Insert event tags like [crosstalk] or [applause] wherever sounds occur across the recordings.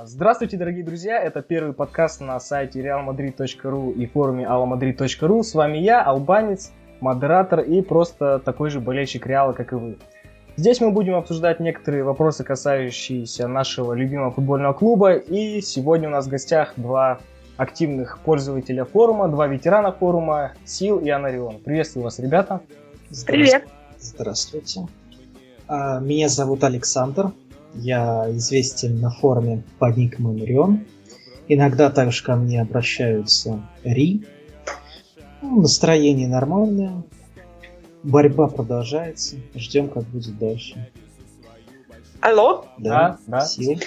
Здравствуйте, дорогие друзья! Это первый подкаст на сайте realmadrid.ru и форуме alamadrid.ru. С вами я, албанец, модератор и просто такой же болельщик Реала, как и вы. Здесь мы будем обсуждать некоторые вопросы, касающиеся нашего любимого футбольного клуба. И сегодня у нас в гостях два активных пользователя форума, два ветерана форума, Сил и Анарион. Приветствую вас, ребята. Привет. Здравствуйте. А, меня зовут Александр. Я известен на форуме под ником Anarion. Иногда также ко мне обращаются Ри. Ну, настроение нормальное. Борьба продолжается. Ждем, как будет дальше. Алло? Да, да. Seal.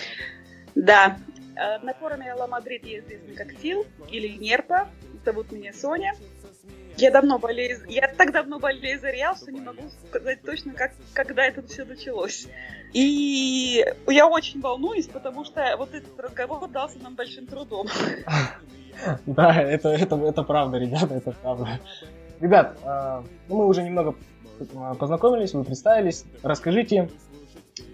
Да. Э, На форуме Ла Мадрид я известна как Seal или Нерпа. Зовут меня Соня. Я давно болею, я так давно болею за Реал, что не могу сказать точно, как, когда это все началось. И я очень волнуюсь, потому что вот этот разговор дался нам большим трудом. [laughs] Да, это, это, это правда, ребята, это правда. Ребят, ну, мы уже немного э, познакомились, вы представились. Расскажите,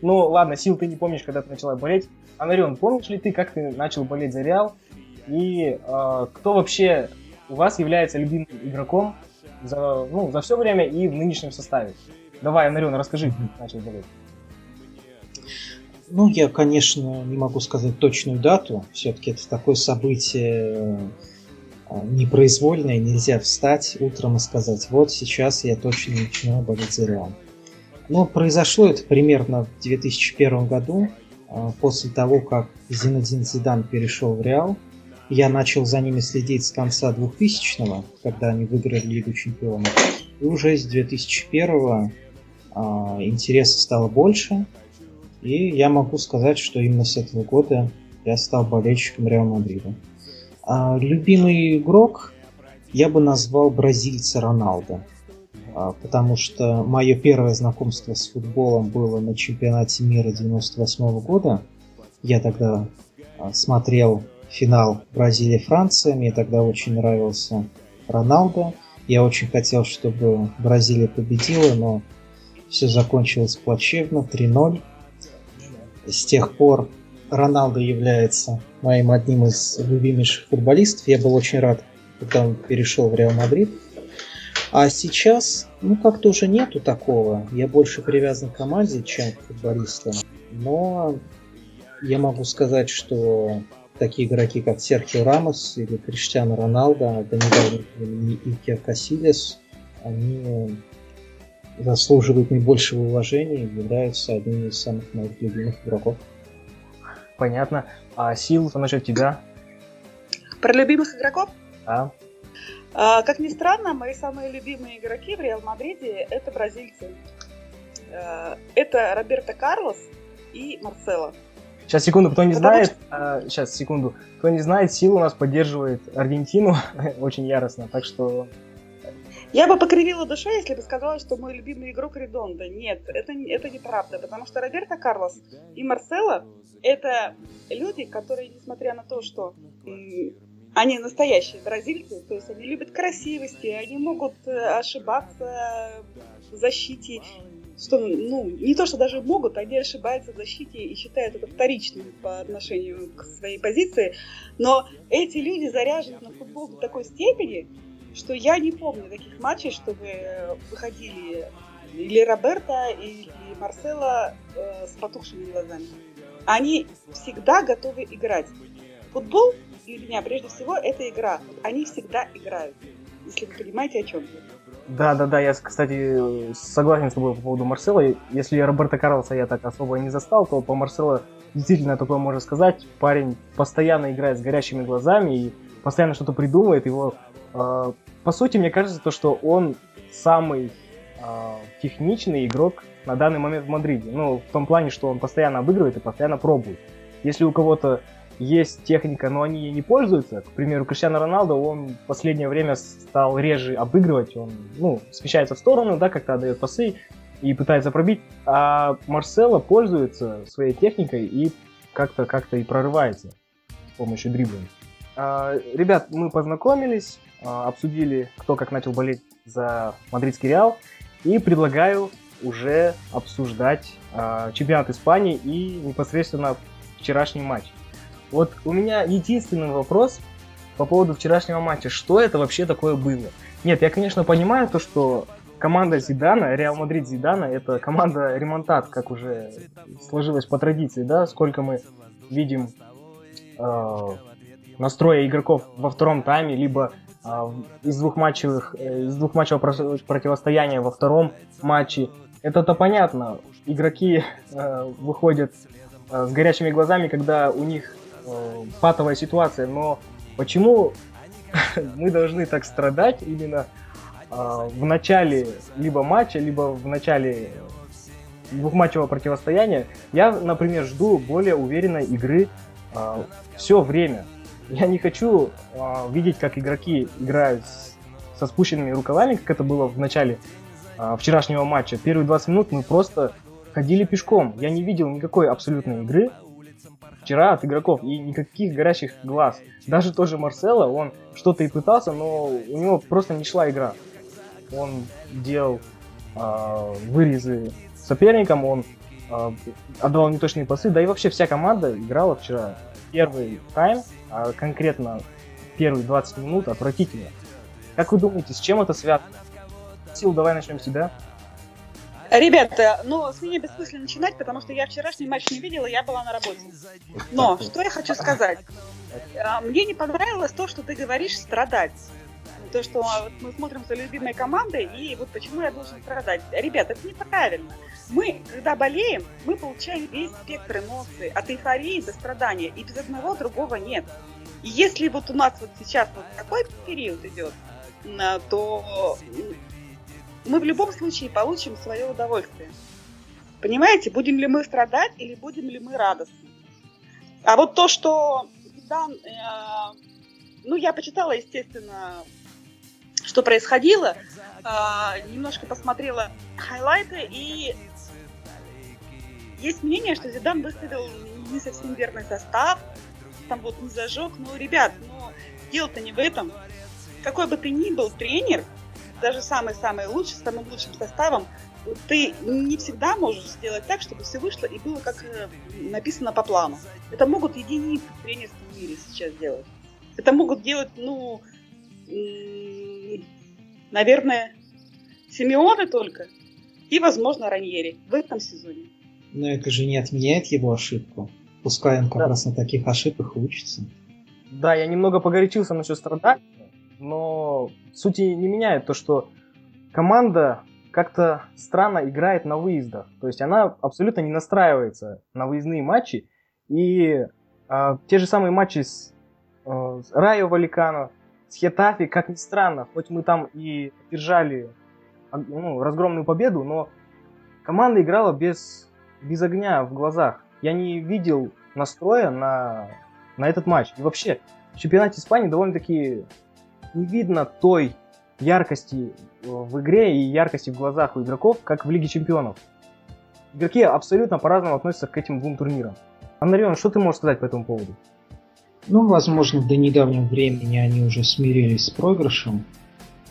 ну ладно, Сил, ты не помнишь, когда ты начала болеть. Анарион, помнишь ли ты, как ты начал болеть за Реал? И э, кто вообще у вас является любимым игроком за, ну, за все время и в нынешнем составе? Давай, Анарион, расскажи, как начал болеть. Ну, я, конечно, не могу сказать точную дату. Все-таки это такое событие э, непроизвольное. Нельзя встать утром и сказать, вот сейчас я точно начинаю болеть за Реал. Но произошло это примерно в 2001 году, э, после того, как Зинедин Зидан перешел в Реал. Я начал за ними следить с конца 2000-го, когда они выиграли Лигу Чемпионов. И уже с 2001-го э, интереса стало больше. И я могу сказать, что именно с этого года я стал болельщиком Реал Мадрида. А, любимый игрок я бы назвал бразильца Роналдо. А, потому что мое первое знакомство с футболом было на чемпионате мира 98 года. Я тогда а, смотрел финал Бразилия-Франция. Мне тогда очень нравился Роналдо. Я очень хотел, чтобы Бразилия победила, но все закончилось плачевно, 3-0. С тех пор Роналдо является моим одним из любимейших футболистов. Я был очень рад, когда он перешел в Реал Мадрид. А сейчас, ну, как-то уже нету такого. Я больше привязан к команде, чем к футболистам. Но я могу сказать, что такие игроки, как Серхио Рамос или Криштиано Роналдо, до недавнего времени и Икер Касилес, они заслуживают наибольшего уважения и являются одними из самых моих любимых игроков. Понятно. А Сил, что насчет тебя? Про любимых игроков? А? А, как ни странно, мои самые любимые игроки в Реал Мадриде это бразильцы. А, это Роберто Карлос и Марсело. Сейчас, секунду, кто не Потому знает, а, сейчас, секунду, кто не знает, Сил у нас поддерживает Аргентину [laughs] очень яростно, так что Я бы покривила душой, если бы сказала, что мой любимый игрок Редонда. Нет, это, это неправда, потому что Роберто Карлос и Марсело – это люди, которые, несмотря на то, что они настоящие бразильцы, то есть они любят красивости, они могут э, ошибаться в защите, что, ну, не то, что даже могут, они ошибаются в защите и считают это вторичным по отношению к своей позиции, но эти люди заряжены на футбол до такой степени, что я не помню таких матчей, чтобы э, выходили или Роберто, или Марсело э, с потухшими глазами. Они всегда готовы играть. Футбол для меня прежде всего это игра. Они всегда играют. Если вы понимаете, о чем я. Да, да, да, я, кстати, согласен с тобой по поводу Марсела. Если Роберто Карлоса я так особо и не застал, то по Марселу действительно такое можно сказать. Парень постоянно играет с горящими глазами и постоянно что-то придумывает. Его, э, по сути, мне кажется, то, что он самый э, техничный игрок на данный момент в Мадриде. Ну, в том плане, что он постоянно обыгрывает и постоянно пробует. Если у кого-то есть техника, но они ей не пользуются. К примеру, Криштиано Роналдо, он в последнее время стал реже обыгрывать, он, ну, смещается в сторону, да, как-то отдает пасы и пытается пробить, а Марсело пользуется своей техникой и как-то как-то и прорывается с помощью дриблинга. А, ребят, мы познакомились, а, обсудили, кто как начал болеть за мадридский Реал, и предлагаю уже обсуждать а, чемпионат Испании и непосредственно вчерашний матч. Вот у меня единственный вопрос по поводу вчерашнего матча. Что это вообще такое было? Нет, я, конечно, понимаю то, что команда Зидана, Реал Мадрид Зидана, это команда ремонтад, как уже сложилось по традиции, да, сколько мы видим э, настроя игроков во втором тайме, либо э, из двух матчевых, э, из двух матчевого противостояния во втором матче. Это-то понятно. Игроки э, выходят э, с горячими глазами, когда у них э, патовая ситуация, но почему [laughs] мы должны так страдать именно а, в начале либо матча, либо в начале двухматчевого противостояния, я, например, жду более уверенной игры э, все время. Я не хочу э, видеть, как игроки играют с, со спущенными рукавами, как это было в начале э, вчерашнего матча. Первые 20 минут мы просто ходили пешком. Я не видел никакой абсолютной игры вчера от игроков и никаких горящих глаз. Даже тоже Марсело, он что-то и пытался, но у него просто не шла игра он делал э, вырезы соперникам, он э, отдавал неточные пасы, да и вообще вся команда играла вчера первый тайм, а конкретно первые 20 минут отвратительно. Как вы думаете, с чем это связано? Сил, давай начнем с тебя. Ребята, ну, с меня бессмысленно начинать, потому что я вчерашний матч не видела, я была на работе. Но, что я хочу сказать. А, мне не понравилось то, что ты говоришь страдать то, что мы смотрим за любимой командой, и вот почему я должен страдать. Ребят, это неправильно. Мы, когда болеем, мы получаем весь спектр эмоций, от эйфории до страдания, и без одного другого нет. И если вот у нас вот сейчас вот такой период идет, то мы в любом случае получим свое удовольствие. Понимаете, будем ли мы страдать или будем ли мы радостны? А вот то, что да, э, ну, я почитала, естественно, что происходило. А, немножко посмотрела хайлайты, и есть мнение, что Зидан выставил не совсем верный состав, там вот не зажег. Ну, ребят, ну, дело-то не в этом. Какой бы ты ни был тренер, даже самый-самый лучший, с самым лучшим составом, ты не всегда можешь сделать так, чтобы все вышло и было как э, написано по плану. Это могут единицы в тренерском мире сейчас делать. Это могут делать, ну, наверное, Симеоны только и, возможно, Раньери в этом сезоне. Но это же не отменяет его ошибку. Пускай он как да. раз на таких ошибках учится. Да, я немного погорячился насчет страдания, но сути не меняет то, что команда как-то странно играет на выездах. То есть она абсолютно не настраивается на выездные матчи. И а, те же самые матчи с, с Райо Валикано, с Хетафи, как ни странно, хоть мы там и держали ну, разгромную победу, но команда играла без, без огня в глазах. Я не видел настроя на, на этот матч. И вообще, в чемпионате Испании довольно-таки не видно той яркости в игре и яркости в глазах у игроков, как в Лиге Чемпионов. Игроки абсолютно по-разному относятся к этим двум турнирам. Анна что ты можешь сказать по этому поводу? Ну, возможно, до недавнего времени они уже смирились с проигрышем,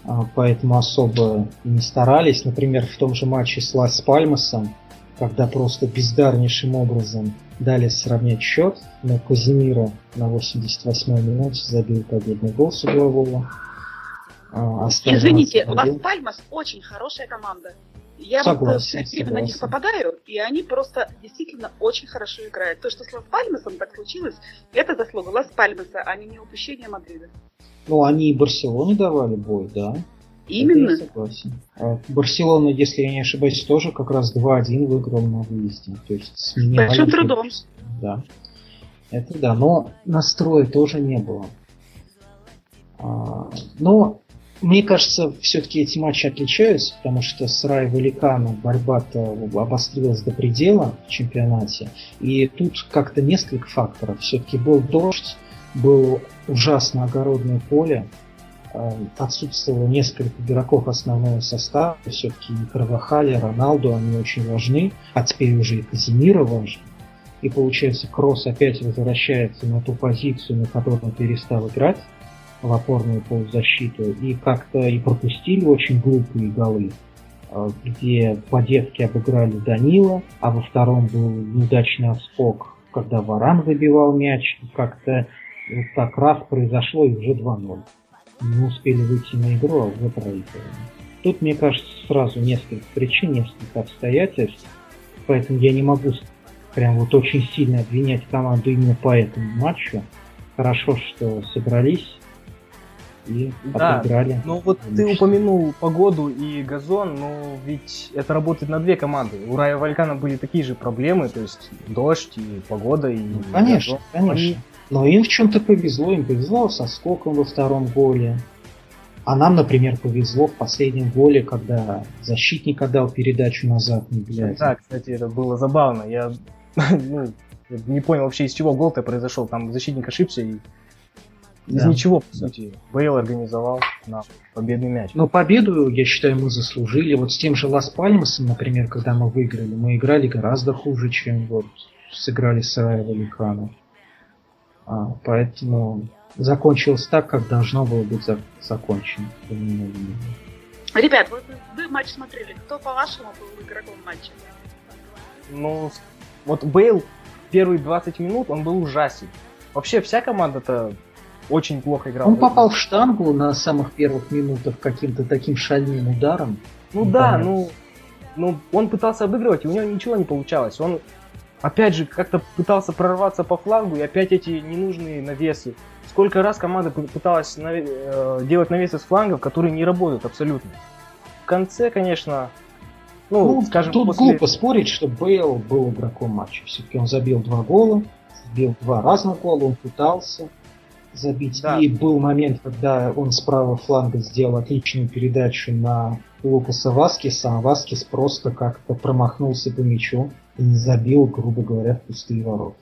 а, поэтому особо не старались. Например, в том же матче с Лас Пальмасом, когда просто бездарнейшим образом дали сравнять счет, но Казимира на 88-й минуте забил победный гол с углового. А, Извините, Лас Пальмас очень хорошая команда. Я согласен, [laughs] вот все на них попадаю, и они просто действительно очень хорошо играют. То, что с Лас-Пальмасом так случилось, это заслуга Лас-Пальмаса, а не упущение Мадрида. Ну, они и Барселоне давали бой, да. Именно. Это я согласен. А Барселона, если я не ошибаюсь, тоже как раз 2-1 выиграл на выезде. То есть с Большим трудом. Да. Это да, но настроя тоже не было. А, но мне кажется, все-таки эти матчи отличаются, потому что с Рай Великаном борьба-то обострилась до предела в чемпионате. И тут как-то несколько факторов. Все-таки был дождь, было ужасно огородное поле, отсутствовало несколько игроков основного состава. Все-таки и Карвахали, Роналду, они очень важны, а теперь уже и Казимира важен. И получается, Кросс опять возвращается на ту позицию, на которую он перестал играть в опорную полузащиту и как-то и пропустили очень глупые голы, а, где по детски обыграли Данила, а во втором был неудачный отскок когда Варан забивал мяч, как-то вот так раз произошло и уже 2-0. Не успели выйти на игру, а уже проиграли. Тут, мне кажется, сразу несколько причин, несколько обстоятельств, поэтому я не могу прям вот очень сильно обвинять команду именно по этому матчу. Хорошо, что собрались и Да, отыграли. Ну вот ты упомянул погоду и газон, но ведь это работает на две команды. У Рая Валькана были такие же проблемы, то есть дождь и погода, и Ну, конечно, газон. конечно. Но им в чем-то повезло, им повезло со скоком во втором голе. А нам, например, повезло в последнем голе, когда защитник отдал передачу назад, не глядя. Да, кстати, это было забавно. Я [laughs] ну, не понял вообще, из чего гол-то произошел. Там защитник ошибся и из Да. ничего, по сути. Бейл организовал нам победный мяч. Но победу, я считаю, мы заслужили. Вот с тем же Лас Пальмасом, например, когда мы выиграли, мы играли гораздо хуже, чем вот сыграли с Рая Валикана. А, поэтому закончилось так, как должно было быть за- закончено. Ребят, вот вы матч смотрели. Кто, по-вашему, был игроком матча? Ну, вот Бейл первые 20 минут, он был ужасен. Вообще вся команда-то очень плохо играла. Он попал в штангу на самых первых минутах каким-то таким шальным ударом. Ну Ну, да, понятно. ну, ну, он пытался обыгрывать, и у него ничего не получалось. Он, опять же, как-то пытался прорваться по флангу, и опять эти ненужные навесы. Сколько раз команда пы- пыталась наве- э, делать навесы с флангов, которые не работают абсолютно. В конце, конечно, ну, Ну, скажем, тут после... глупо спорить, что Бейл был игроком матча. Все-таки он забил два гола, забил два разных гола, он пытался забить. Да. И был момент, когда он с правого фланга сделал отличную передачу на Лукаса Васкиса, а Васкис просто как-то промахнулся по мячу и не забил, грубо говоря, в пустые ворота.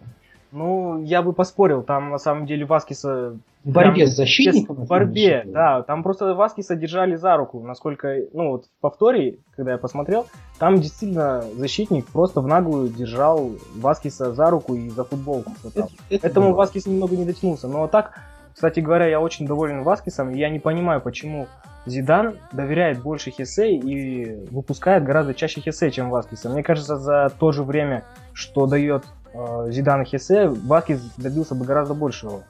Ну, я бы поспорил, там на самом деле Васкиса В борьбе Прям с защитником. В борьбе, да. Там просто Васкиса держали за руку, насколько, ну вот в повторе, когда я посмотрел, там действительно защитник просто в наглую держал Васкиса за руку и за футболку. Это- это Этому было. Васкис немного не дотянулся. Но так, кстати говоря, я очень доволен Васкисом, и я не понимаю, почему Зидан доверяет больше Хесе и выпускает гораздо чаще Хесе, чем Васкиса. Мне кажется, за то же время, что дает э, Зидан Хесе, Васкис добился бы гораздо большего.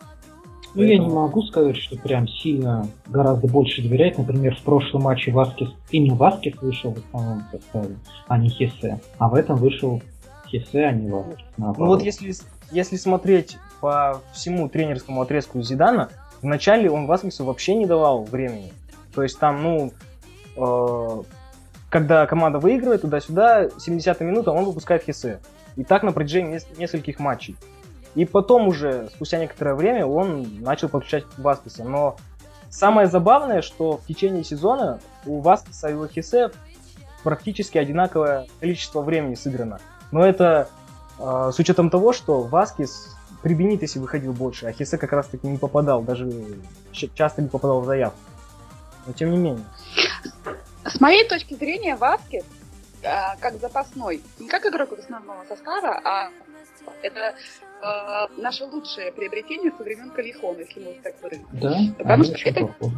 Ну, я не Поэтому- могу сказать, что прям сильно гораздо больше доверять. Например, в прошлом матче Васкис, именно Васкис вышел в основном составе, а не Хесе. А в этом вышел Хесе, а не Васкис. Ну вот если, если смотреть по всему тренерскому отрезку Зидана, вначале он Васкису вообще не давал времени. То есть там, ну, э, когда команда выигрывает туда-сюда, 70-я минута, он выпускает Хесе. И так на протяжении нес- нескольких матчей. И потом уже, спустя некоторое время, он начал подключать Васкиса. Но самое забавное, что в течение сезона у Васкиса и у Хесе практически одинаковое количество времени сыграно. Но это э, с учетом того, что Васкис при Бенитесе выходил больше, а Хесе как раз таки не попадал, даже щ- часто не попадал в заявку. Но тем не менее. С моей точки зрения, Васкет а, как запасной, не как игрок основного состава, а это а, наше лучшее приобретение со времен Калихона, если можно так выразить. Да, Потому они что очень это- похожи.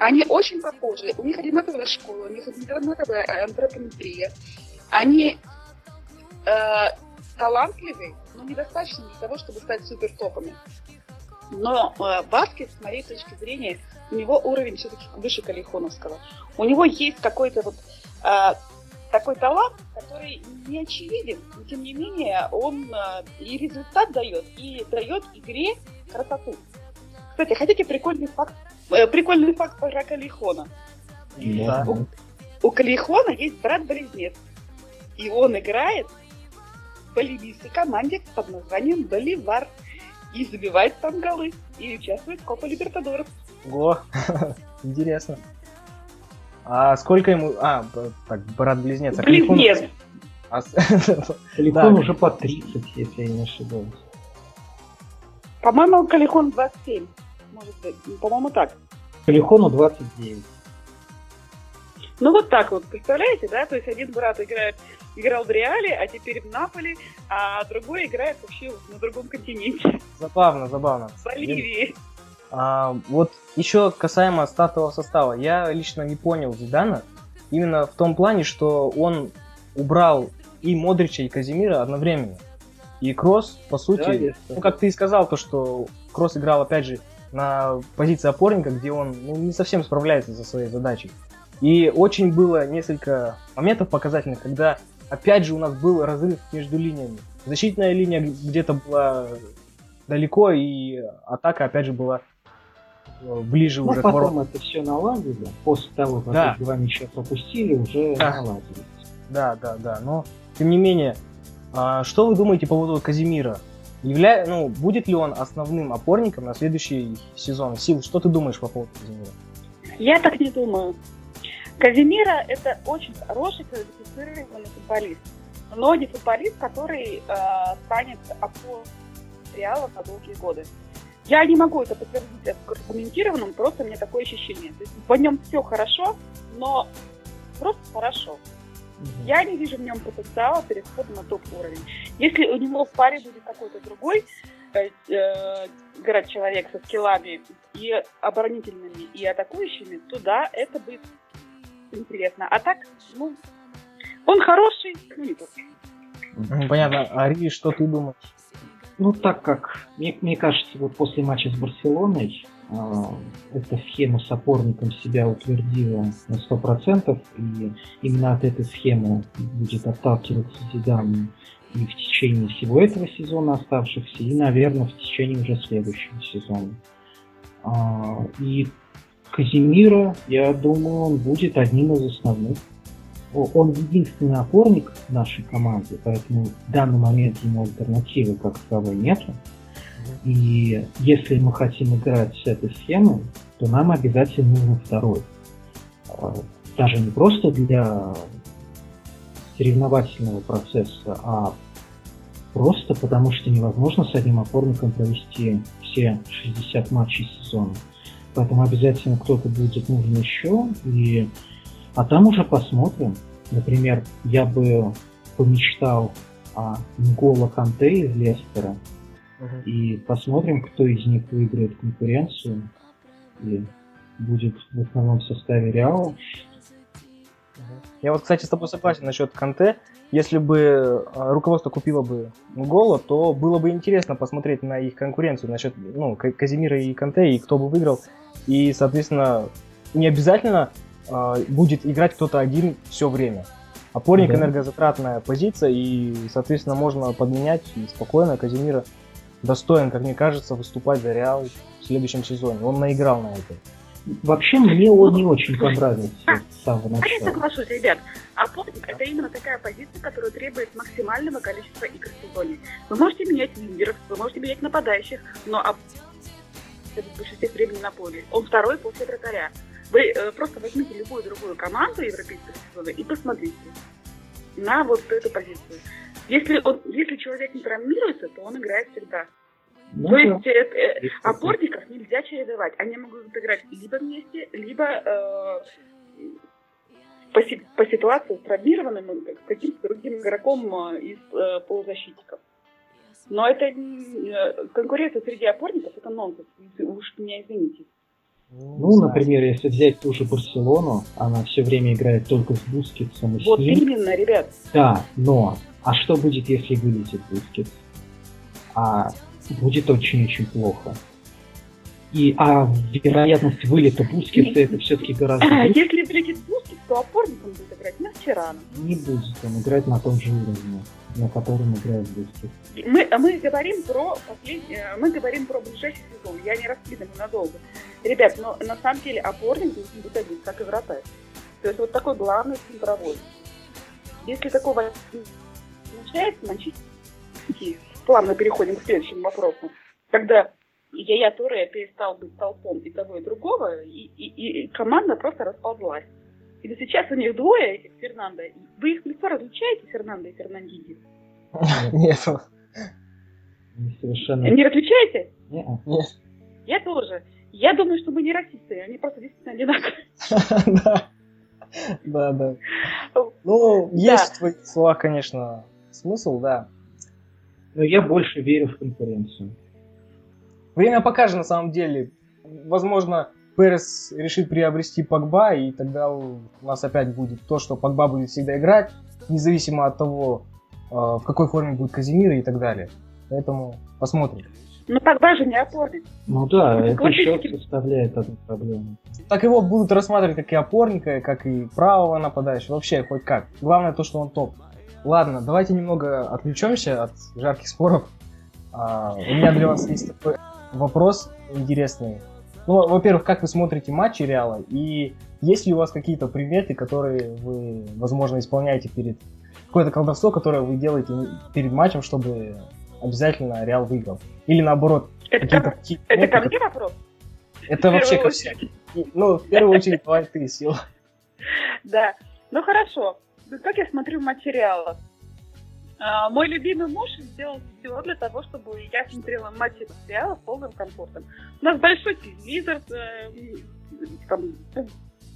Они очень похожи, у них одинаковая школа, у них одинаковая антропометрия. Они э, талантливы, но недостаточно для того, чтобы стать супер топами. Но э, Баскет, с моей точки зрения, у него уровень все-таки выше Калихоновского. У него есть какой-то вот э, такой талант, который не очевиден, но тем не менее он э, и результат дает, и дает игре красоту. Кстати, хотите прикольный факт? Э, прикольный факт про Калихона. Да. Да. У Калихона есть брат-близнец, и он играет в боливийской команде под названием Боливар. И забивает там голы, и участвует в Копа Либертадоров. Ого, [laughs] интересно. А сколько ему... А, так, брат-близнец. а Близнец! а [laughs] Калихон Да. уже по 30, если я не ошибаюсь. По-моему, Калихон 27. Может быть, Ну, по-моему, так. Калихону 29. Ну вот так вот, представляете, да? То есть один брат играет, играл в Реале, а теперь в Наполе, а другой играет вообще на другом континенте, Забавно, забавно. в Боливии. А, вот еще касаемо стартового состава. Я лично не понял Зидана именно в том плане, что он убрал и Модрича, и Казимира одновременно. И Кросс, по сути, Да, ну, как ты и сказал, то, что Кросс играл, опять же, на позиции опорника, где он ну, не совсем справляется со своей задачей. И очень было несколько моментов показательных, когда, опять же, у нас был разрыв между линиями. Защитная линия где-то была далеко, и атака, опять же, была ближе Ну, уже к потом воротам. это все наладили. После того, как Да. эти два мяча пропустили, уже Да. наладили. Да, да, да. Но, тем не менее, а, что вы думаете по поводу Казимира? Явля... Ну, будет ли он основным опорником на следующий сезон? Сил, что ты думаешь по поводу Казимира? Я так не думаю. Казимира это очень хороший квалифицированный футболист. Но не футболист, который э, станет опорой Реала на долгие годы. Я не могу это подтвердить аргументированным, просто мне такое ощущение. То есть в нем все хорошо, но просто хорошо. Я не вижу в нем потенциала перехода на топ-уровень. Если у него в паре будет какой-то другой э, э, играть человек со скиллами и оборонительными, и атакующими, то да, это будет интересно. А так, ну, он хороший, ну не тот. Ну, Понятно. Ари, что ты думаешь? Ну, так как, мне, мне кажется, вот после матча с Барселоной э, эта схема с опорником себя утвердила на 100%, и именно от этой схемы будет отталкиваться Зидан и в течение всего этого сезона оставшихся, и, наверное, в течение уже следующего сезона. А, и Казимира, я думаю, он будет одним из основных. Он единственный опорник нашей команде, поэтому в данный момент ему альтернативы как таковой нету. И если мы хотим играть с этой схемой, то нам обязательно нужен второй. А, Даже не просто для соревновательного процесса, а просто потому что невозможно с одним опорником провести все 60 матчей сезона. Поэтому обязательно кто-то будет нужен еще. И... А там уже посмотрим. Например, я бы помечтал о Нгола Канте из Лестера. И посмотрим, кто из них выиграет конкуренцию. И будет в основном в составе Реала. Я вот, кстати, с тобой согласен насчет Канте. Если бы э, руководство купило бы Гола, то было бы интересно посмотреть на их конкуренцию насчет ну, Казимира и Канте, и кто бы выиграл. И, соответственно, не обязательно будет играть кто-то один все время. Опорник Да. энергозатратная позиция, и, соответственно, можно подменять и спокойно. Казимира достоин, как мне кажется, выступать за Реал в следующем сезоне. Он наиграл на это. Вообще мне он не очень понравился с самого А я начала. соглашусь, ребят. Опорник это именно такая позиция, которая требует максимального количества игр в сезоне. Вы можете менять лидеров, вы можете менять нападающих, но оп- это в большинстве времени на поле. Он второй после вратаря. Вы э, просто возьмите любую другую команду европейского сезона и посмотрите на вот эту позицию. Если, он, если человек не травмируется, то он играет всегда. Ну То есть э, э, опорников нельзя чередовать. Они могут играть либо вместе, либо э, по, си- по ситуации с травмированным каким-то другим игроком э, из э, полузащитников. Но это э, конкуренция среди опорников это нонсенс. Уж меня извините. Ну, например, если взять ту же Барселону, она все время играет только с Бускетсом и с Вот ним. именно, ребят. Да, но а что будет, если вылетит Бускетс? А будет очень-очень плохо. И а вероятность вылета Бускетса это все-таки гораздо выше. Если прилетит Бускет, то опорником будет играть Масчерано. Не будет он играть на том же уровне, на котором играет Бускетс. Мы, мы говорим про последний, э, мы говорим про ближайший сезон. Я не раскидываю надолго. Ребят, но на самом деле опорник должен быть один, как и вратарь. То есть вот такой главный центровой. Если такого не случается, Манчестер плавно переходим к следующему вопросу. Когда Яя Туре перестал быть столпом и того, и другого, и, и- и команда просто расползлась. И вот сейчас у них двое этих Фернандо. Вы их лицо различаете, Фернандо и Фернандиди? [laughs] Нет. Совершенно... Не различаете? Не-а. Я тоже. Я думаю, что мы не расисты, они просто действительно одинаковые. [laughs] Да. Да, да. Ну, есть в твоих словах, конечно, смысл, да. Но я больше верю в конкуренцию. Время покажет на самом деле. Возможно, Перес решит приобрести Погба, и тогда у нас опять будет то, что Погба будет всегда играть, независимо от того, в какой форме будет Казимир и так далее. Поэтому посмотрим. Ну тогда же не опорник. Ну да, это еще составляет одну проблему. Так его будут рассматривать как и опорника, как и правого нападающего, вообще хоть как. Главное то, что он топ. Ладно, давайте немного отвлечемся от жарких споров. А, у меня для вас есть такой вопрос интересный. Ну, во-первых, как вы смотрите матчи Реала? И есть ли у вас какие-то приметы, которые вы, возможно, исполняете перед... Какое-то колдовство, которое вы делаете перед матчем, чтобы обязательно Реал выиграл? Или наоборот, это, ко... это ко мне вопрос? Это вообще ко всем. Ну, в первую очередь, давай ты, Сила. [laughs] Да. Ну, хорошо. Как я смотрю материалы? А, мой любимый муж сделал все для того, чтобы я смотрела матчи сериала с полным комфортом. У нас большой телевизор, э, там, ну,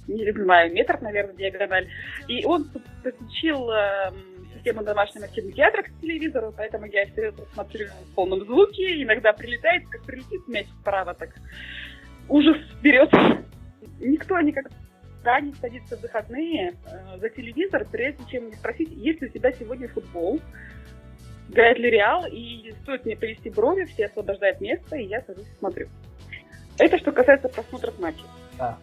не знаю, метр, наверное, диагональ. И он подключил э, систему домашнего кинотеатра к телевизору, поэтому я все смотрю в полном звуке. Иногда прилетает, как прилетит мяч справа, так ужас вперед. Никто никогда не садится в выходные э, за телевизор, прежде чем не спросить, есть ли у тебя сегодня футбол, играет ли Реал, и стоит мне повести брови, все освобождают место, и я сажусь и смотрю. Это что касается просмотров матчей. Да.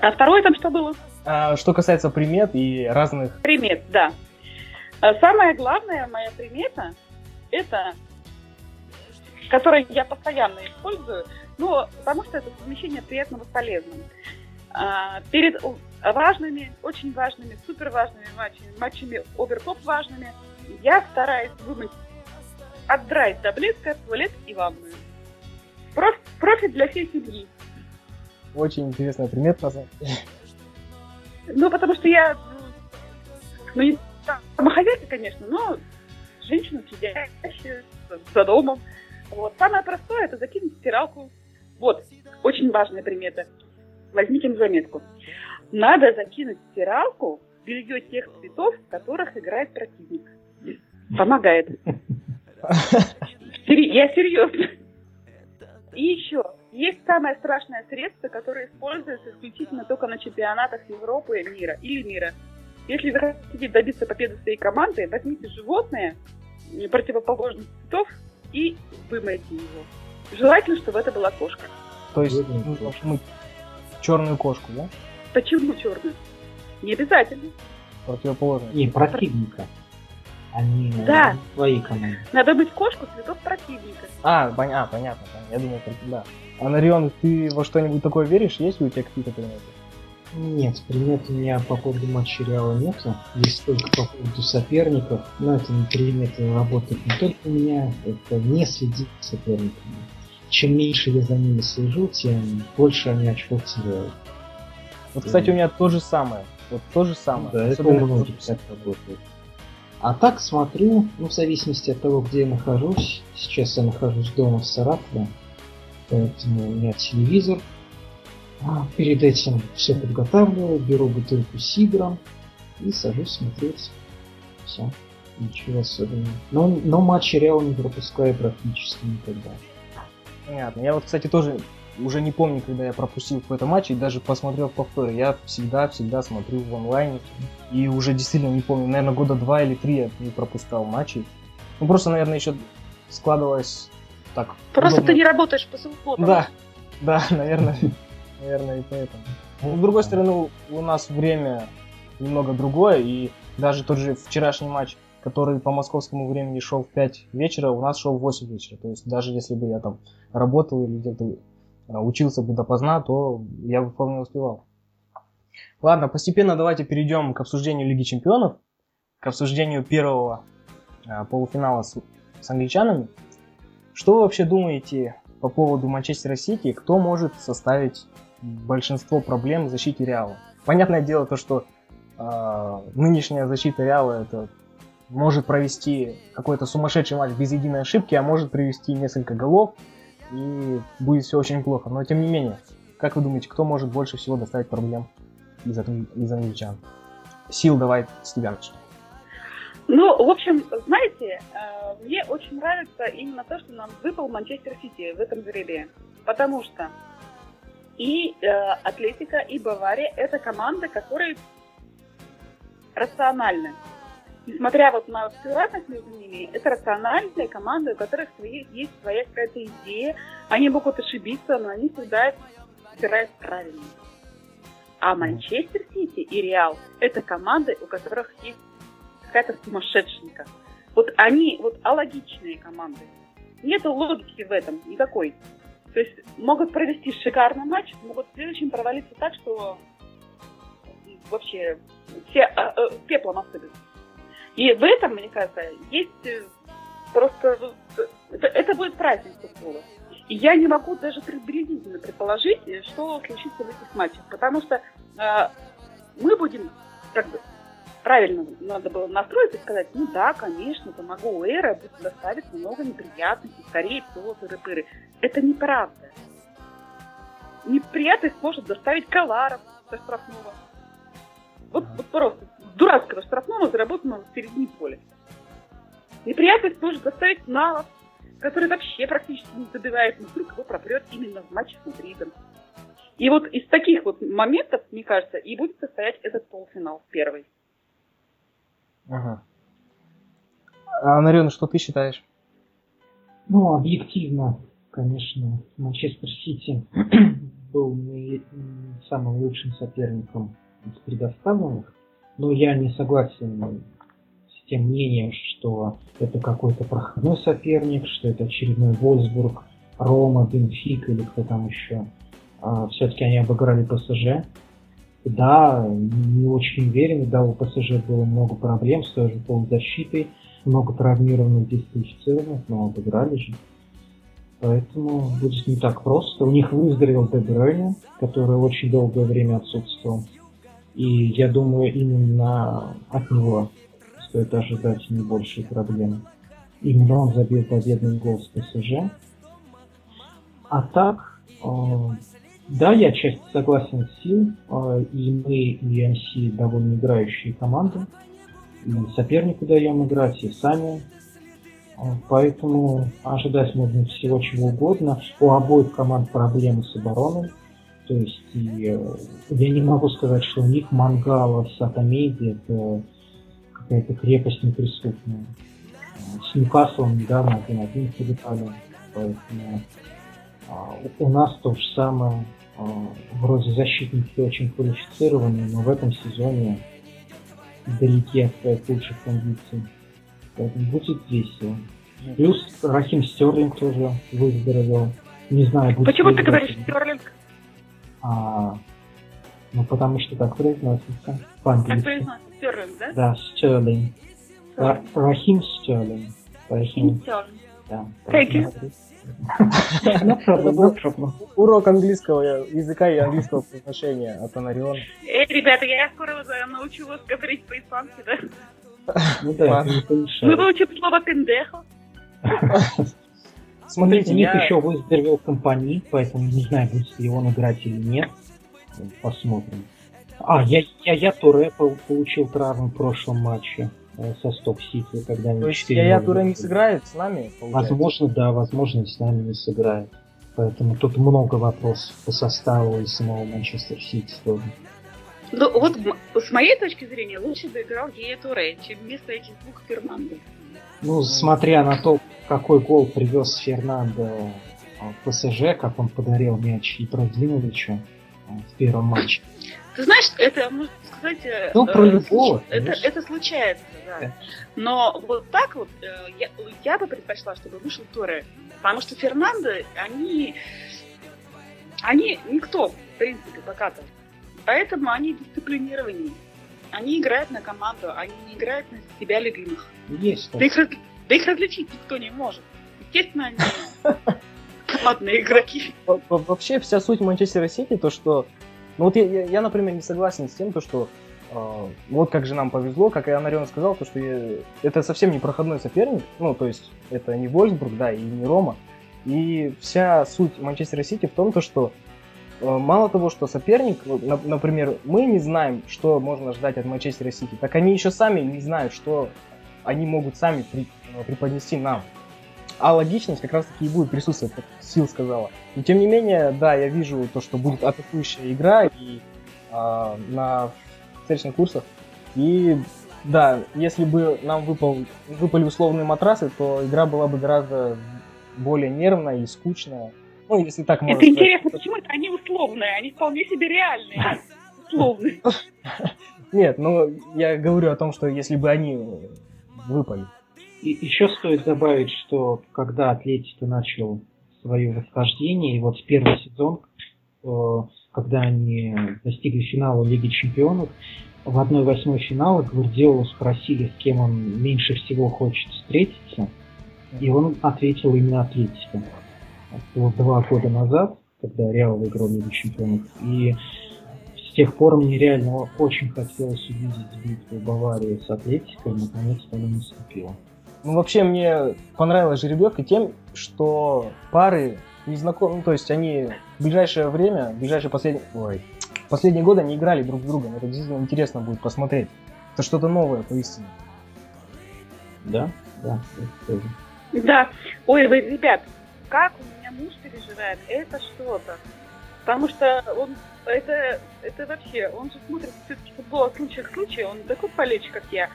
А второе там что было? А, что касается примет и разных... Примет, да. А самая главная моя примета, это, которую я постоянно использую, ну, потому что это совмещение приятного с полезным. А, перед важными, очень важными, супер важными матчами, матчами оверкоп важными, я стараюсь вымыть, отдрать до блеска туалет и ванную. Проф, профит для всей семьи. Очень интересная примета, Ну, потому что я, ну, не домохозяйка, конечно, но женщина сидящая за домом. Вот. Самое простое – это закинуть стиралку. Вот, очень важная примета. Возьмите на заметку. Надо закинуть стиралку белье тех цветов, в которых играет противник. Помогает. Я серьезно. И еще, есть самое страшное средство, которое используется исключительно только на чемпионатах Европы, мира или мира. Если вы хотите добиться победы своей команды, возьмите животное противоположных цветов и вымойте его. Желательно, чтобы это была кошка. То есть мы черную кошку, да? Почему черную? Не обязательно. Противоположную. Не, противника. Они да. свои команды. Надо быть кошку цветов противника. А, пон... а понятно, понятно. Я думаю, да. А Нарион, ты во что-нибудь такое веришь? Есть ли у тебя какие-то приметы? Нет, примет у меня по поводу матча Реала нету. Есть только по поводу соперников. Но это не приметы работают не только у меня, это не следить за соперниками. Чем меньше я за ними слежу, тем больше они очков теряют. Вот, кстати, у меня то же самое. Вот то же самое. Да, это у многих так работает. А так смотрю, ну, в зависимости от того, где я нахожусь. Сейчас я нахожусь дома в Саратове, поэтому у меня телевизор, а перед этим все подготавливаю, беру бутылку сидра и сажусь смотреть. Все. Ничего особенного. Но, но матчи Реал не пропускаю практически никогда. Понятно. Я вот, кстати, тоже уже не помню, когда я пропустил какой-то матч и даже посмотрел повтор. Я всегда-всегда смотрю в онлайне. И уже действительно не помню, наверное, года два или три я не пропускал матчей. Ну, просто, наверное, еще складывалось так. Просто удобно. ты не работаешь по субботам. Да, да, наверное. [laughs] Наверное, и поэтому. Но, с другой стороны, у нас время немного другое, и даже тот же вчерашний матч, который по московскому времени шел в 5 вечера, у нас шел в 8 вечера. То есть даже если бы я там работал или где-то учился бы допоздна, то я бы вполне успевал. Ладно, постепенно давайте перейдем к обсуждению Лиги Чемпионов, к обсуждению первого а, полуфинала с, с англичанами. Что вы вообще думаете по поводу Манчестера Сити? Кто может составить большинство проблем в защите Реала. Понятное дело то, что э, нынешняя защита Реала это может провести какой-то сумасшедший матч без единой ошибки, а может привести несколько голов, и будет все очень плохо. Но тем не менее, как вы думаете, кто может больше всего доставить проблем из, из англичан? Сил, давай с тебя начнем. Ну, в общем, знаете, мне очень нравится именно то, что нам выпал Манчестер Сити в этом жребии. Потому что и э, Атлетика, и Бавария – это команды, которые рациональны. Несмотря вот на разность между ними, это рациональные команды, у которых свои, есть своя какая-то идея, они могут ошибиться, но они всегда собирают правильно. А Манчестер Сити и Реал – это команды, у которых есть какая-то сумасшедшенька. Вот они, вот алогичные команды. Нет логики в этом никакой. То есть могут провести шикарный матч, могут в следующем провалиться так, что вообще все э, э, пеплом осыпятся. И в этом, мне кажется, есть э, просто... Это, это будет праздник футбола. И я не могу даже приблизительно предположить, что случится в этих матчах. Потому что э, мы будем, как бы, правильно надо было настроиться и сказать, ну да, конечно, помогу Эра будет доставить много неприятностей, скорее всего, тыры-пыры. Это неправда. Неприятность может доставить Каларов со штрафного. Вот, вот просто дурацкого штрафного, заработанного в середине поля. Неприятность может доставить Налов, который вообще практически не забивает, но вдруг его пропрет именно в матче с Мадридом. И вот из таких вот моментов, мне кажется, и будет состоять этот полуфинал первый. Ага. А, Нарен, что ты считаешь? Ну, объективно, конечно, Манчестер Сити [clears throat] был не самым лучшим соперником из предоставленных. Но я не согласен с тем мнением, что это какой-то проходной соперник, что это очередной Вольсбург, Рома, Бенфик или кто там еще. А, все-таки они обыграли ПСЖ. Да, не очень уверен, да, у ПСЖ было много проблем с той же полузащитой, много травмированных, дисквалифицированных, но обыграли же. Поэтому будет не так просто. У них выздоровел Де который очень долгое время отсутствовал. И я думаю, именно от него стоит ожидать не большие проблемы. Именно он забил победный гол с ПСЖ. А так, э, да, я часть согласен с Сил, э, и мы, и МС довольно играющие команды. И сопернику даем играть, и сами. Э, поэтому ожидать можно всего чего угодно. У обоих команд проблемы с обороной. То есть и, э, я не могу сказать, что у них Мангала с Атомеди это какая-то крепость неприступная. С Ньюкаслом недавно один один прилетали, поэтому а, у нас то же самое. А, вроде защитники очень квалифицированные, но в этом сезоне далеки от своих лучших кондиций. Поэтому будет весело. Плюс Рахим Стерлинг тоже выздоровел. Не знаю, будет Почему ты говоришь Стерлинг? А, ну, потому что так произносится по-английски. Как произносится? Стерлинг, да? Да, Стерлинг. Рахим Стерлинг. Рахим Стерлинг. Да. Thank you. No problem, no problem. Урок английского языка и английского произношения от Анариона. Эй, ребята, я скоро научу вас говорить по-испански, да? Ну да, Мы выучим слово пендехо. [laughs] Смотрите, у них я... еще выздоровел компании, поэтому не знаю, будет ли он играть или нет. Посмотрим. А, я, я, я Туре получил травму в прошлом матче э, со Сток Сити, когда они То есть я, я Туре не сыграет с нами? Получается? Возможно, да, возможно, с нами не сыграет. Поэтому тут много вопросов по составу и самого Манчестер Сити тоже. Ну вот с моей точки зрения лучше бы играл Гея Туре, чем вместо этих двух Фернандо. Ну, смотря на то, какой гол привез Фернандо в ПСЖ, как он подарил мяч Ибрагимовичу в первом матче. Ты знаешь, это, можно сказать, э, ну, про любого, это, это случается, да. Но вот так вот э, я, я бы предпочла, чтобы вышел Торе. Потому что Фернандо, они, они никто, в принципе, пока-то. Поэтому они дисциплинированнее. Они играют на команду, они не играют на себя любимых. Есть. Да их, да их различить никто не может. Естественно, они [laughs] командные игроки. Вообще вся суть Манчестера Сити, то что... Ну вот я, я, я, например, не согласен с тем, то, что э, вот как же нам повезло, как и Анарион сказал, то, что я, это совсем не проходной соперник, ну, то есть это не Вольсбург, да, и не Рома. И вся суть Манчестера Сити в том, то, что э, мало того, что соперник, например, мы не знаем, что можно ждать от Манчестера Сити, так они еще сами не знают, что они могут сами при, преподнести нам. А логичность как раз таки и будет присутствовать, как Сил сказала. Но тем не менее, да, я вижу то, что будет атакующая игра и а, на встречных курсах. И да, если бы нам выпал, выпали условные матрасы, то игра была бы гораздо более нервная и скучная. Ну, если так можно Это интересно, почему это они условные? Они вполне себе реальные. Условные. [laughs] Нет, ну, я говорю о том, что если бы они выпали. И еще стоит добавить, что когда Атлетика начал свое восхождение, и вот первый сезон, э, когда они достигли финала Лиги Чемпионов, в 1-8 финала Гвардиолу спросили, с кем он меньше всего хочет встретиться, и он ответил именно Атлетико. Было два года назад, когда Реал выиграл Лигу Чемпионов, и с тех пор мне реально очень хотелось увидеть битву Баварии с Атлетикой, наконец-то она наступила. Ну, вообще, мне понравилась жеребьевка тем, что пары не знакомы, ну, то есть они в ближайшее время, в ближайшие последние, ой, последние годы они играли друг с другом. Это действительно интересно будет посмотреть. Это что-то новое, поистине. Да, да, тоже. Да. Ой, вы, ребят, как у меня муж переживает, это что-то. Потому что он, это, это вообще, он же смотрит все-таки футбол от случая к случаю, он такой полечь, как я.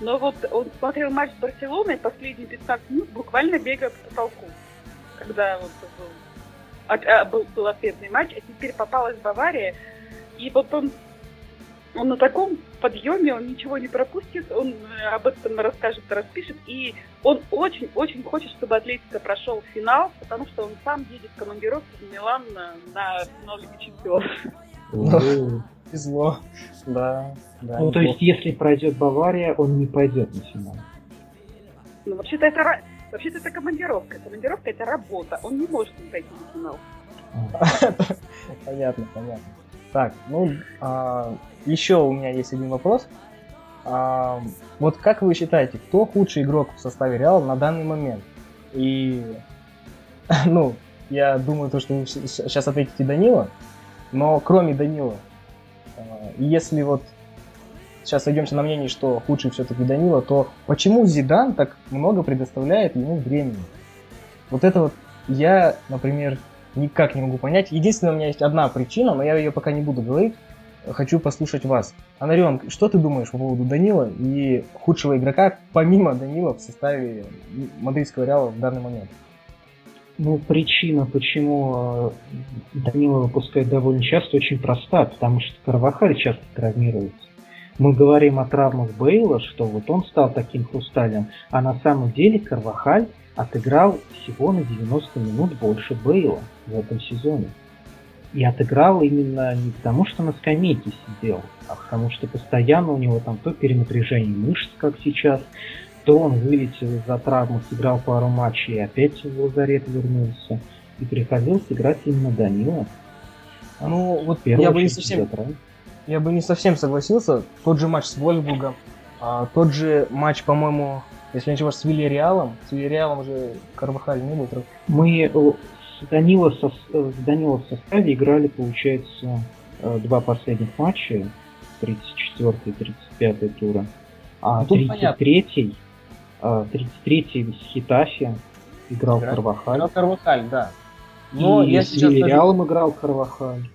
Но вот он смотрел матч с Барселоной последние 15 минут, буквально бегая по потолку. Когда вот был, а, был, был ответный матч, а теперь попалась Бавария. И вот он, он на таком подъеме, он ничего не пропустит, он э, об этом расскажет, распишет. И он очень-очень хочет, чтобы Атлетика прошел финал, потому что он сам едет в командировку в Милан на, на финал Лиги Чемпионов. Повезло, да. да ну, то есть, если пройдет Бавария, он не пойдет на финал. Ну, вообще-то это, вообще-то это командировка. Командировка — это работа. Он не может не пойти на финал. [laughs] Понятно, понятно. Так, ну, а, еще у меня есть один вопрос. А, вот как вы считаете, кто худший игрок в составе Реала на данный момент? И, [laughs] ну, я думаю, то, что вы сейчас ответите Данила, но кроме Данила, если вот сейчас сойдемся на мнении, что худший все-таки Данила, то почему Зидан так много предоставляет ему времени? Вот это вот я, например, никак не могу понять. Единственное, у меня есть одна причина, но я ее пока не буду говорить. Хочу послушать вас. Анарион, что ты думаешь по поводу Данила и худшего игрока, помимо Данила, в составе мадридского Реала в данный момент? Ну, причина, почему э, Данила выпускает довольно часто, очень проста, потому что Карвахаль часто травмируется. Мы говорим о травмах Бейла, что вот он стал таким хрусталем, а на самом деле Карвахаль отыграл всего на 90 минут больше Бейла в этом сезоне. И отыграл именно не потому, что на скамейке сидел, а потому что постоянно у него там то перенапряжение мышц, как сейчас, то он вылетел из-за травмы, сыграл пару матчей и опять в лазарет вернулся. И приходилось играть именно Данила. Ну, вот я бы не совсем... Я бы не совсем согласился. Тот же матч с Вольфбургом, а, тот же матч, по-моему, если не с Вильяреалом. С Вильяреалом уже Карвахаль не был. Мы э, с Данила, со, с Данила в составе играли, получается, э, два последних матча. 34 и 35 тура. А 33-й, ну, 33-й с Хитафи играл Игра... Карвахаль. Играл Карвахаль, да. Но и я с Вильяреалом даже... играл Карвахаль.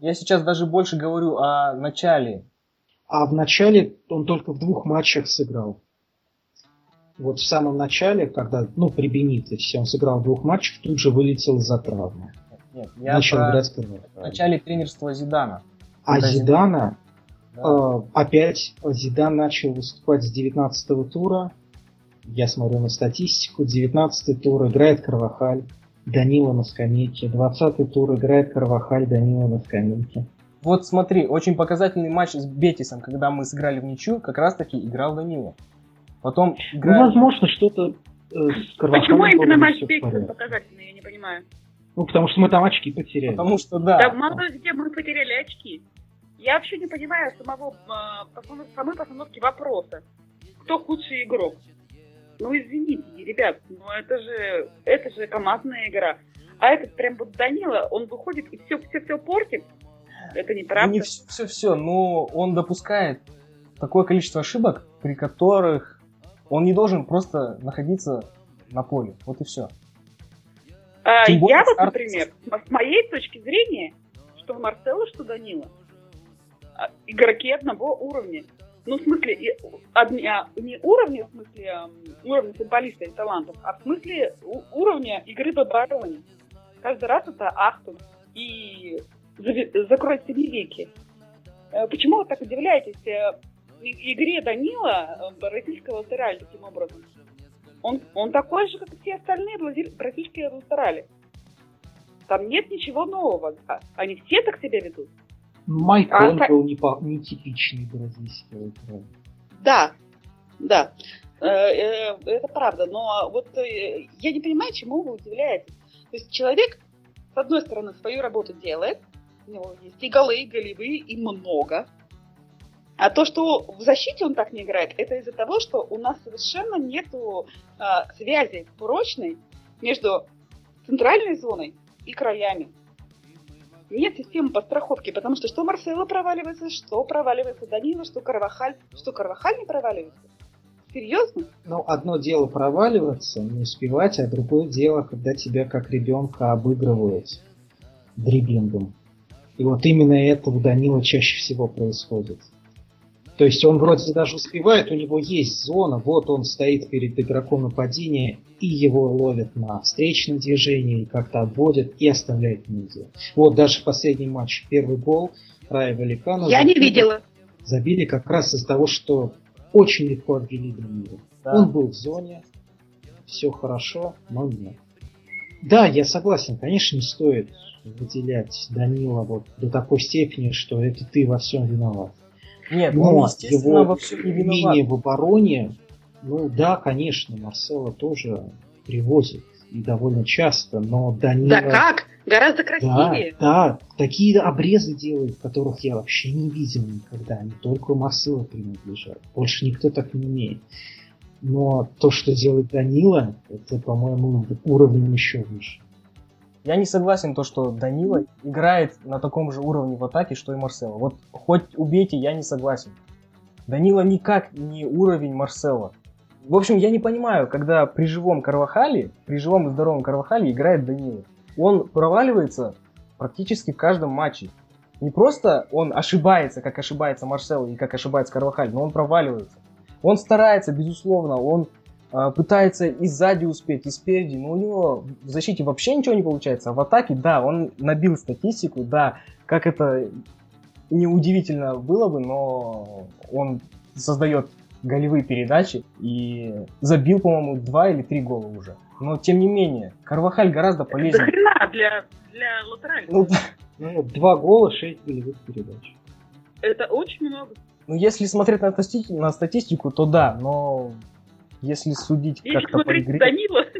Я сейчас даже больше говорю о начале. А в начале он только в двух матчах сыграл вот в самом начале, когда, ну, при Бенитесе он сыграл двух матчах, тут же вылетел за травму. Нет, я Начал про... играть. В начале тренерства Зидана. А Зидана, да. э, опять Зидан начал выступать с 19 тура. Я смотрю на статистику. 19 тур играет Карвахаль, Данила на скамейке. 20 тур играет Карвахаль, Данила на скамейке. Вот смотри, очень показательный матч с Бетисом, когда мы сыграли в ничью, как раз таки играл Данила. Потом играет... Ну, возможно, что-то э, с Почему именно матч Бекса показательный, я не понимаю. Ну, потому что мы там очки потеряли. Потому что, да. Да, мало где мы потеряли очки. Я вообще не понимаю самого, э, самой постановки вопроса. Кто худший игрок? Ну, извините, ребят, ну это же, это же командная игра. А этот прям вот Данила, он выходит и все, все, все портит. Это неправда. Не все-все, но он допускает такое количество ошибок, при которых он не должен просто находиться на поле. Вот и все. А, я вот, например, с моей точки зрения, что Марсело, что Данила, а, игроки одного уровня. Ну, в смысле, не уровня, в смысле, уровня футболиста и талантов, а в смысле уровня игры по обороне. Каждый раз это ахтунг. И закроет себе веки. Э, почему вы так удивляетесь э, игре Данила э, российского латерали таким образом? Он, он такой же, как и все остальные бразильские латерали. Там нет ничего нового. А, они все так себя ведут. Майк а, был не, по, не типичный бразильский латераль. Да, да. Это правда. Но вот я не понимаю, чему вы удивляетесь. То есть человек, с одной стороны, свою работу делает, у него есть и голы, и голевые, и много. А то, что в защите он так не играет, это из-за того, что у нас совершенно нету а, связи прочной между центральной зоной и краями. Нет системы подстраховки, потому что что Марсело проваливается, что проваливается Данила, что Карвахаль, что Карвахаль не проваливается. Серьезно? Ну, одно дело проваливаться, не успевать, а другое дело, когда тебя как ребенка обыгрывают дриблингом. И вот именно это у Данила чаще всего происходит. То есть он вроде даже успевает, у него есть зона, вот он стоит перед игроком нападения, и его ловят на встречном движении, как-то обводят и оставляют внизу. Вот даже в последний матч, первый гол Рая Великана... Я забили, не видела. Забили как раз из-за того, что очень легко обвели Данила. Да. Он был в зоне, все хорошо, но нет. Да, я согласен, конечно, не стоит выделять Данила вот до такой степени, что это ты во всем виноват. Нет, Но он, естественно, во всем не виноват. в обороне, ну да, конечно, Марсела тоже привозит и довольно часто, но Данила... Да как? Гораздо красивее. Да, да, такие обрезы делают, которых я вообще не видел никогда. Они только Марсела принадлежат. Больше никто так не умеет. Но то, что делает Данила, это, по-моему, уровнем еще выше. Я не согласен то, что Данила играет на таком же уровне в атаке, что и Марсело. Вот хоть убейте, я не согласен. Данила никак не уровень Марсела. В общем, я не понимаю, когда при живом Карвахале, при живом и здоровом Карвахале играет Данила. Он проваливается практически в каждом матче. Не просто он ошибается, как ошибается Марсело и как ошибается Карвахаль, но он проваливается. Он старается, безусловно, он пытается и сзади успеть, и спереди, но у него в защите вообще ничего не получается. А в атаке, да, он набил статистику, да, как это неудивительно было бы, но он создает голевые передачи и забил, по-моему, два или три гола уже. Но тем не менее, Карвахаль гораздо полезнее. Это хрена для, для латерального. Ну, ну, два гола, шесть голевых передач. Это очень много. Ну, если смотреть на, стати- на статистику, то да, но если судить как-то по игре... Данила. [laughs]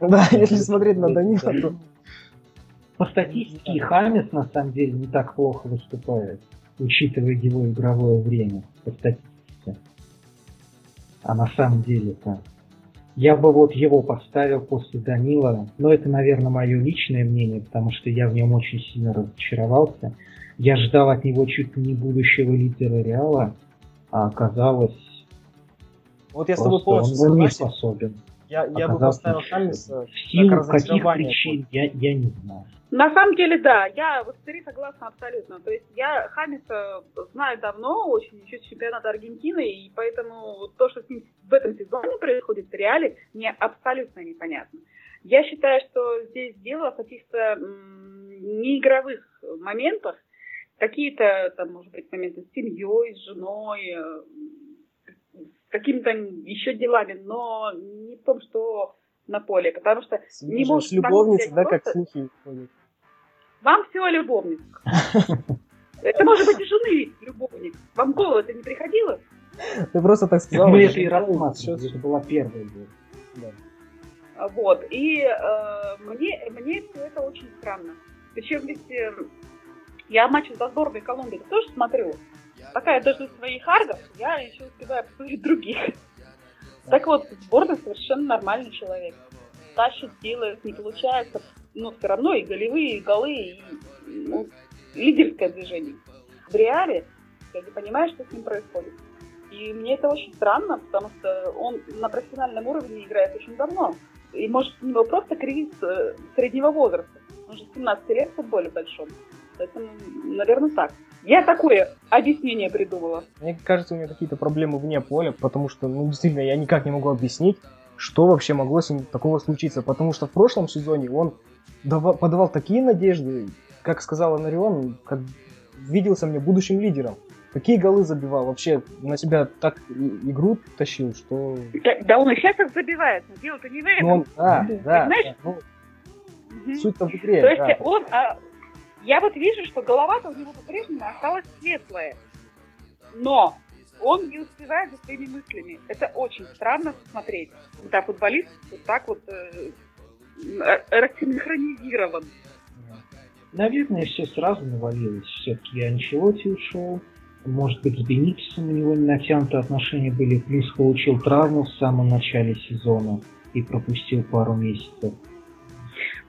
Да, если смотреть на Данила, то... По статистике Хамес на самом деле не так плохо выступает, учитывая его игровое время по статистике. А на самом деле-то я бы вот его поставил после Данила, но это, наверное, мое личное мнение, потому что я в нем очень сильно разочаровался. Я ждал от него чуть ли не будущего лидера Реала, а оказалось вот я с тобой полностью он согласен. не способен. Я, я бы поставил Хамиса в силу каких причин, я, я не знаю. На самом деле, да, я вот с Терри согласна абсолютно. То есть я Хамиса знаю давно, очень еще с чемпионата Аргентины, и поэтому то, что с ним в этом сезоне происходит в реале, мне абсолютно непонятно. Я считаю, что здесь дело в каких-то неигровых моментах, какие-то, там, может быть, моменты с семьей, с женой, э, какими-то еще делами, но не в том, что на поле, потому что с, не может... С любовницей, да, как слухи ходят. Вам все о любовнице. [laughs] Это может быть и жены любовник. Вам в голову это не приходило? Ты просто так сказал. Мы это и рассматривали, это была первая да. Вот, и э, мне, мне все это очень странно. Причем ведь э, я матч за сборной Колумбии тоже смотрю. Пока я дождусь своих аргов, я еще успеваю посмотреть других. Так вот, сборная совершенно нормальный человек. Тащит, делает, не получается, но все равно и голевые, и голы, и ну, лидерское движение. В реале я не понимаю, что с ним происходит. И мне это очень странно, потому что он на профессиональном уровне играет очень давно. И может у него просто кризис э, среднего возраста. Он же 17 лет в футболе большом. Поэтому, наверное, так. Я такое объяснение придумала. Мне кажется, у меня какие-то проблемы вне поля, потому что, ну, действительно, я никак не могу объяснить, что вообще могло с ним такого случиться. Потому что в прошлом сезоне он давал, подавал такие надежды, как сказал Анарион, как виделся мне будущим лидером. Какие голы забивал? Вообще на себя так игру тащил, что... Да, да он и сейчас так забивает, но дело-то не в этом. Ну, он, да, да, знаешь, да, ну, суть-то в игре. То есть да. он... А, я вот вижу, что голова-то у него по-прежнему осталась светлая. Но он не успевает за своими мыслями. Это очень странно смотреть, когда футболист вот так вот э, э рассинхронизирован. Наверное, все сразу навалилось. Все-таки Анчелоти ушел. Может быть, с Бениксом у него не натянутые отношения были. Плюс получил травму в самом начале сезона и пропустил пару месяцев.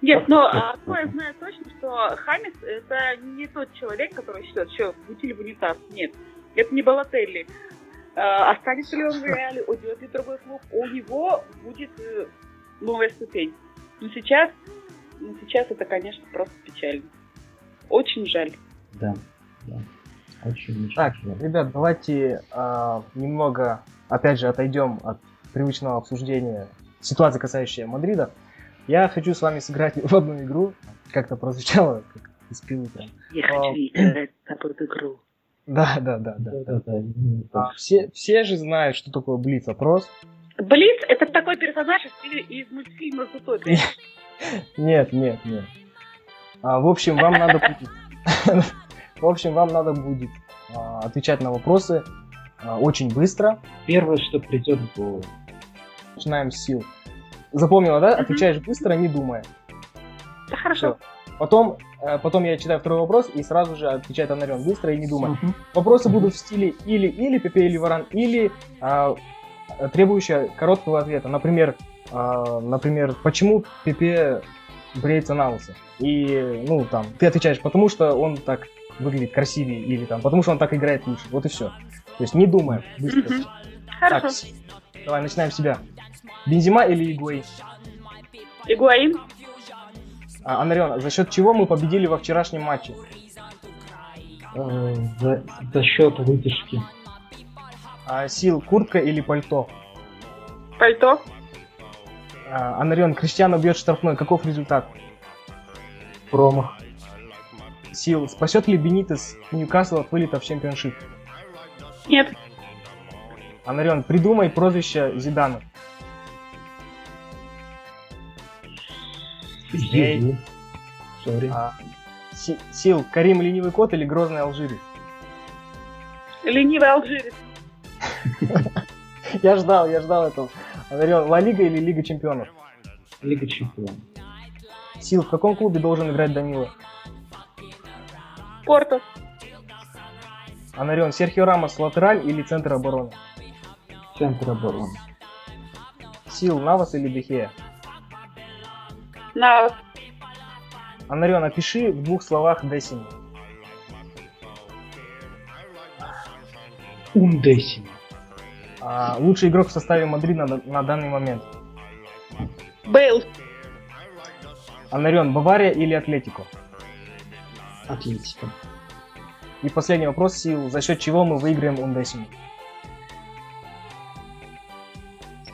Нет, но одно я знаю точно, что Хамис это не тот человек, который считает, что бутили в унитаз. Нет, это не Балателли. А, останется ли он в Реале, уйдет ли другой клуб, у него будет э, новая ступень. Но сейчас, но сейчас это, конечно, просто печально. Очень жаль. Да, да. Очень, очень так, жаль. ребят, давайте э, немного, опять же, отойдем от привычного обсуждения ситуации, касающейся Мадрида. Я хочу с вами сыграть в одну игру. Как-то прозвучало, как из пилы прям. Я хочу играть с тобой в игру. Да, да, да, да. да, да, да. А, все, все же знают, что такое Блиц-опрос. Блиц это такой персонаж из мультфильма Зутопия. [laughs] Нет, нет, нет. А, в общем, вам надо будет... [laughs] В общем, вам надо будет а, отвечать на вопросы а, очень быстро. Первое, что придет в голову. Начинаем с сил. Запомнила, да? Отвечаешь быстро, не думая. Да, хорошо. Потом, э, потом я читаю второй вопрос и сразу же отвечает Анарен быстро и не думая. Вопросы будут в стиле или-или, Пепе или Варан, или а, требующие короткого ответа. Например, а, например, почему Пепе бреется на лысо? И, ну, там, ты отвечаешь, потому что он так выглядит красивее, или там, потому что он так играет лучше. Вот и все. То есть не думая, быстро. Uh-huh. Так, давай, начинаем с себя. Бензима или Игуаин? Игуаин. А, Анарион, за счет чего мы победили во вчерашнем матче? Э, за, за счет вытяжки. А, сил, куртка или пальто? Пальто. А, Анарион, Криштиану бьет штрафной. Каков результат? Промах. Сил, спасет ли Бенитес Ньюкасл от вылета в чемпионшип? Нет. Анарион, придумай прозвище Зидана. Ей. А, Сил, Карим ленивый кот или грозный алжирец? Ленивый алжирец. [laughs] Я ждал, я ждал этого. Анарион, Ла Лига или Лига Чемпионов? Лига Чемпионов. Сил, в каком клубе должен играть Данила? Порто. Анарион, Серхио Рамос, латераль или центр обороны? Центр обороны. Сил, Навас или Дехея? Навас. Анарион, опиши в двух словах Десими. Ундесими. А, лучший игрок в составе Мадрида на, на данный момент? Бейл. Анарион, Бавария или Атлетико? Атлетико. И последний вопрос, Сил. За счет чего мы выиграем Ундесиму?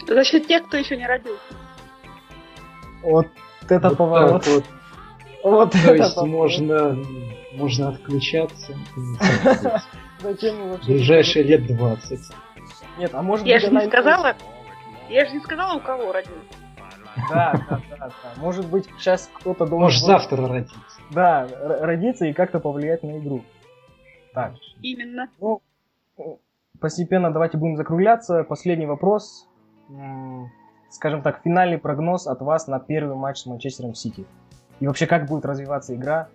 За счет тех, кто еще не родился. Вот это вот поворот. Вот. вот То это есть поворот. можно, можно отключаться. [laughs] Зачем? Ближайшие лет 20. Нет, а может Я же не сказала, я же не сказала, у кого родился. Да, да, да, да. Может быть, сейчас кто-то должен... Может, завтра родиться. Да, родиться и как-то повлиять на игру. Так. Именно. Ну, постепенно давайте будем закругляться. Последний вопрос. Скажем так, финальный прогноз от вас на первый матч с Манчестером Сити. И вообще, как будет развиваться игра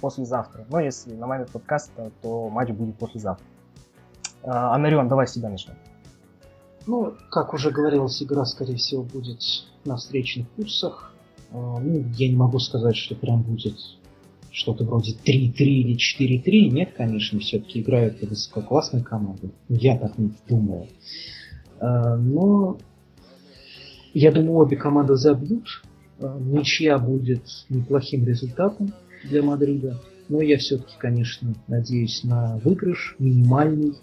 послезавтра. Ну, если на момент подкаста, то матч будет послезавтра. А, Анарион, давай с тебя начнем. Ну, как уже говорилось, игра, скорее всего, будет на встречных курсах. А, ну, я не могу сказать, что прям будет что-то вроде 3-3 или 4-3. Нет, конечно, все-таки играют высококлассные команды. Я так не думаю. А, но я думаю, обе команды забьют. Ничья будет неплохим результатом для Мадрида. но я все-таки, конечно, надеюсь на выигрыш минимальный.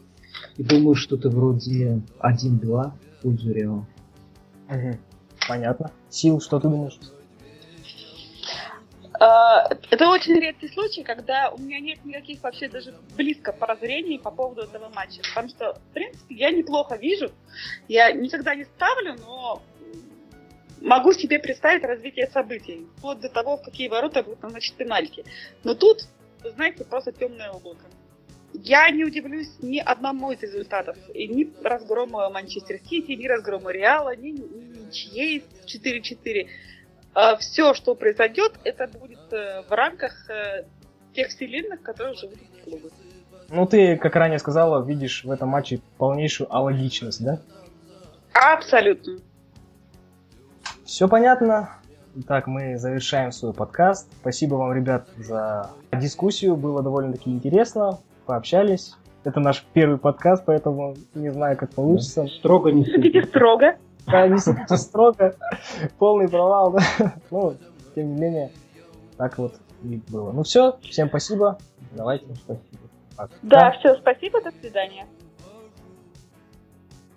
И думаю, что-то вроде 1-2 в пользу Реала. Угу. Понятно. Сил, что ты думаешь? А, это очень редкий случай, когда у меня нет никаких вообще даже близко прозрений по поводу этого матча. Потому что, в принципе, я неплохо вижу. Я никогда не ставлю, но могу себе представить развитие событий. Вплоть до того, в какие ворота будут назначить пенальти. Но тут, знаете, просто темное облако. Я не удивлюсь ни одному из результатов. И ни разгрома Манчестер Сити, ни разгрома Реала, ни, ни ничьей 4-4. А все, что произойдет, это будет э, в рамках э, тех вселенных, которые живут в клубе. Ну, ты, как ранее сказала, видишь в этом матче полнейшую алогичность, да? Абсолютно. Все понятно. Итак, мы завершаем свой подкаст. Спасибо вам, ребят, за дискуссию. Было довольно-таки интересно. Пообщались. Это наш первый подкаст, поэтому не знаю, как получится. Строго не Судите строго. Да, не судите строго. Полный провал, да. Ну, тем не менее, так вот и было. Ну все, всем спасибо. Давайте, спасибо. Да, все, спасибо, до свидания.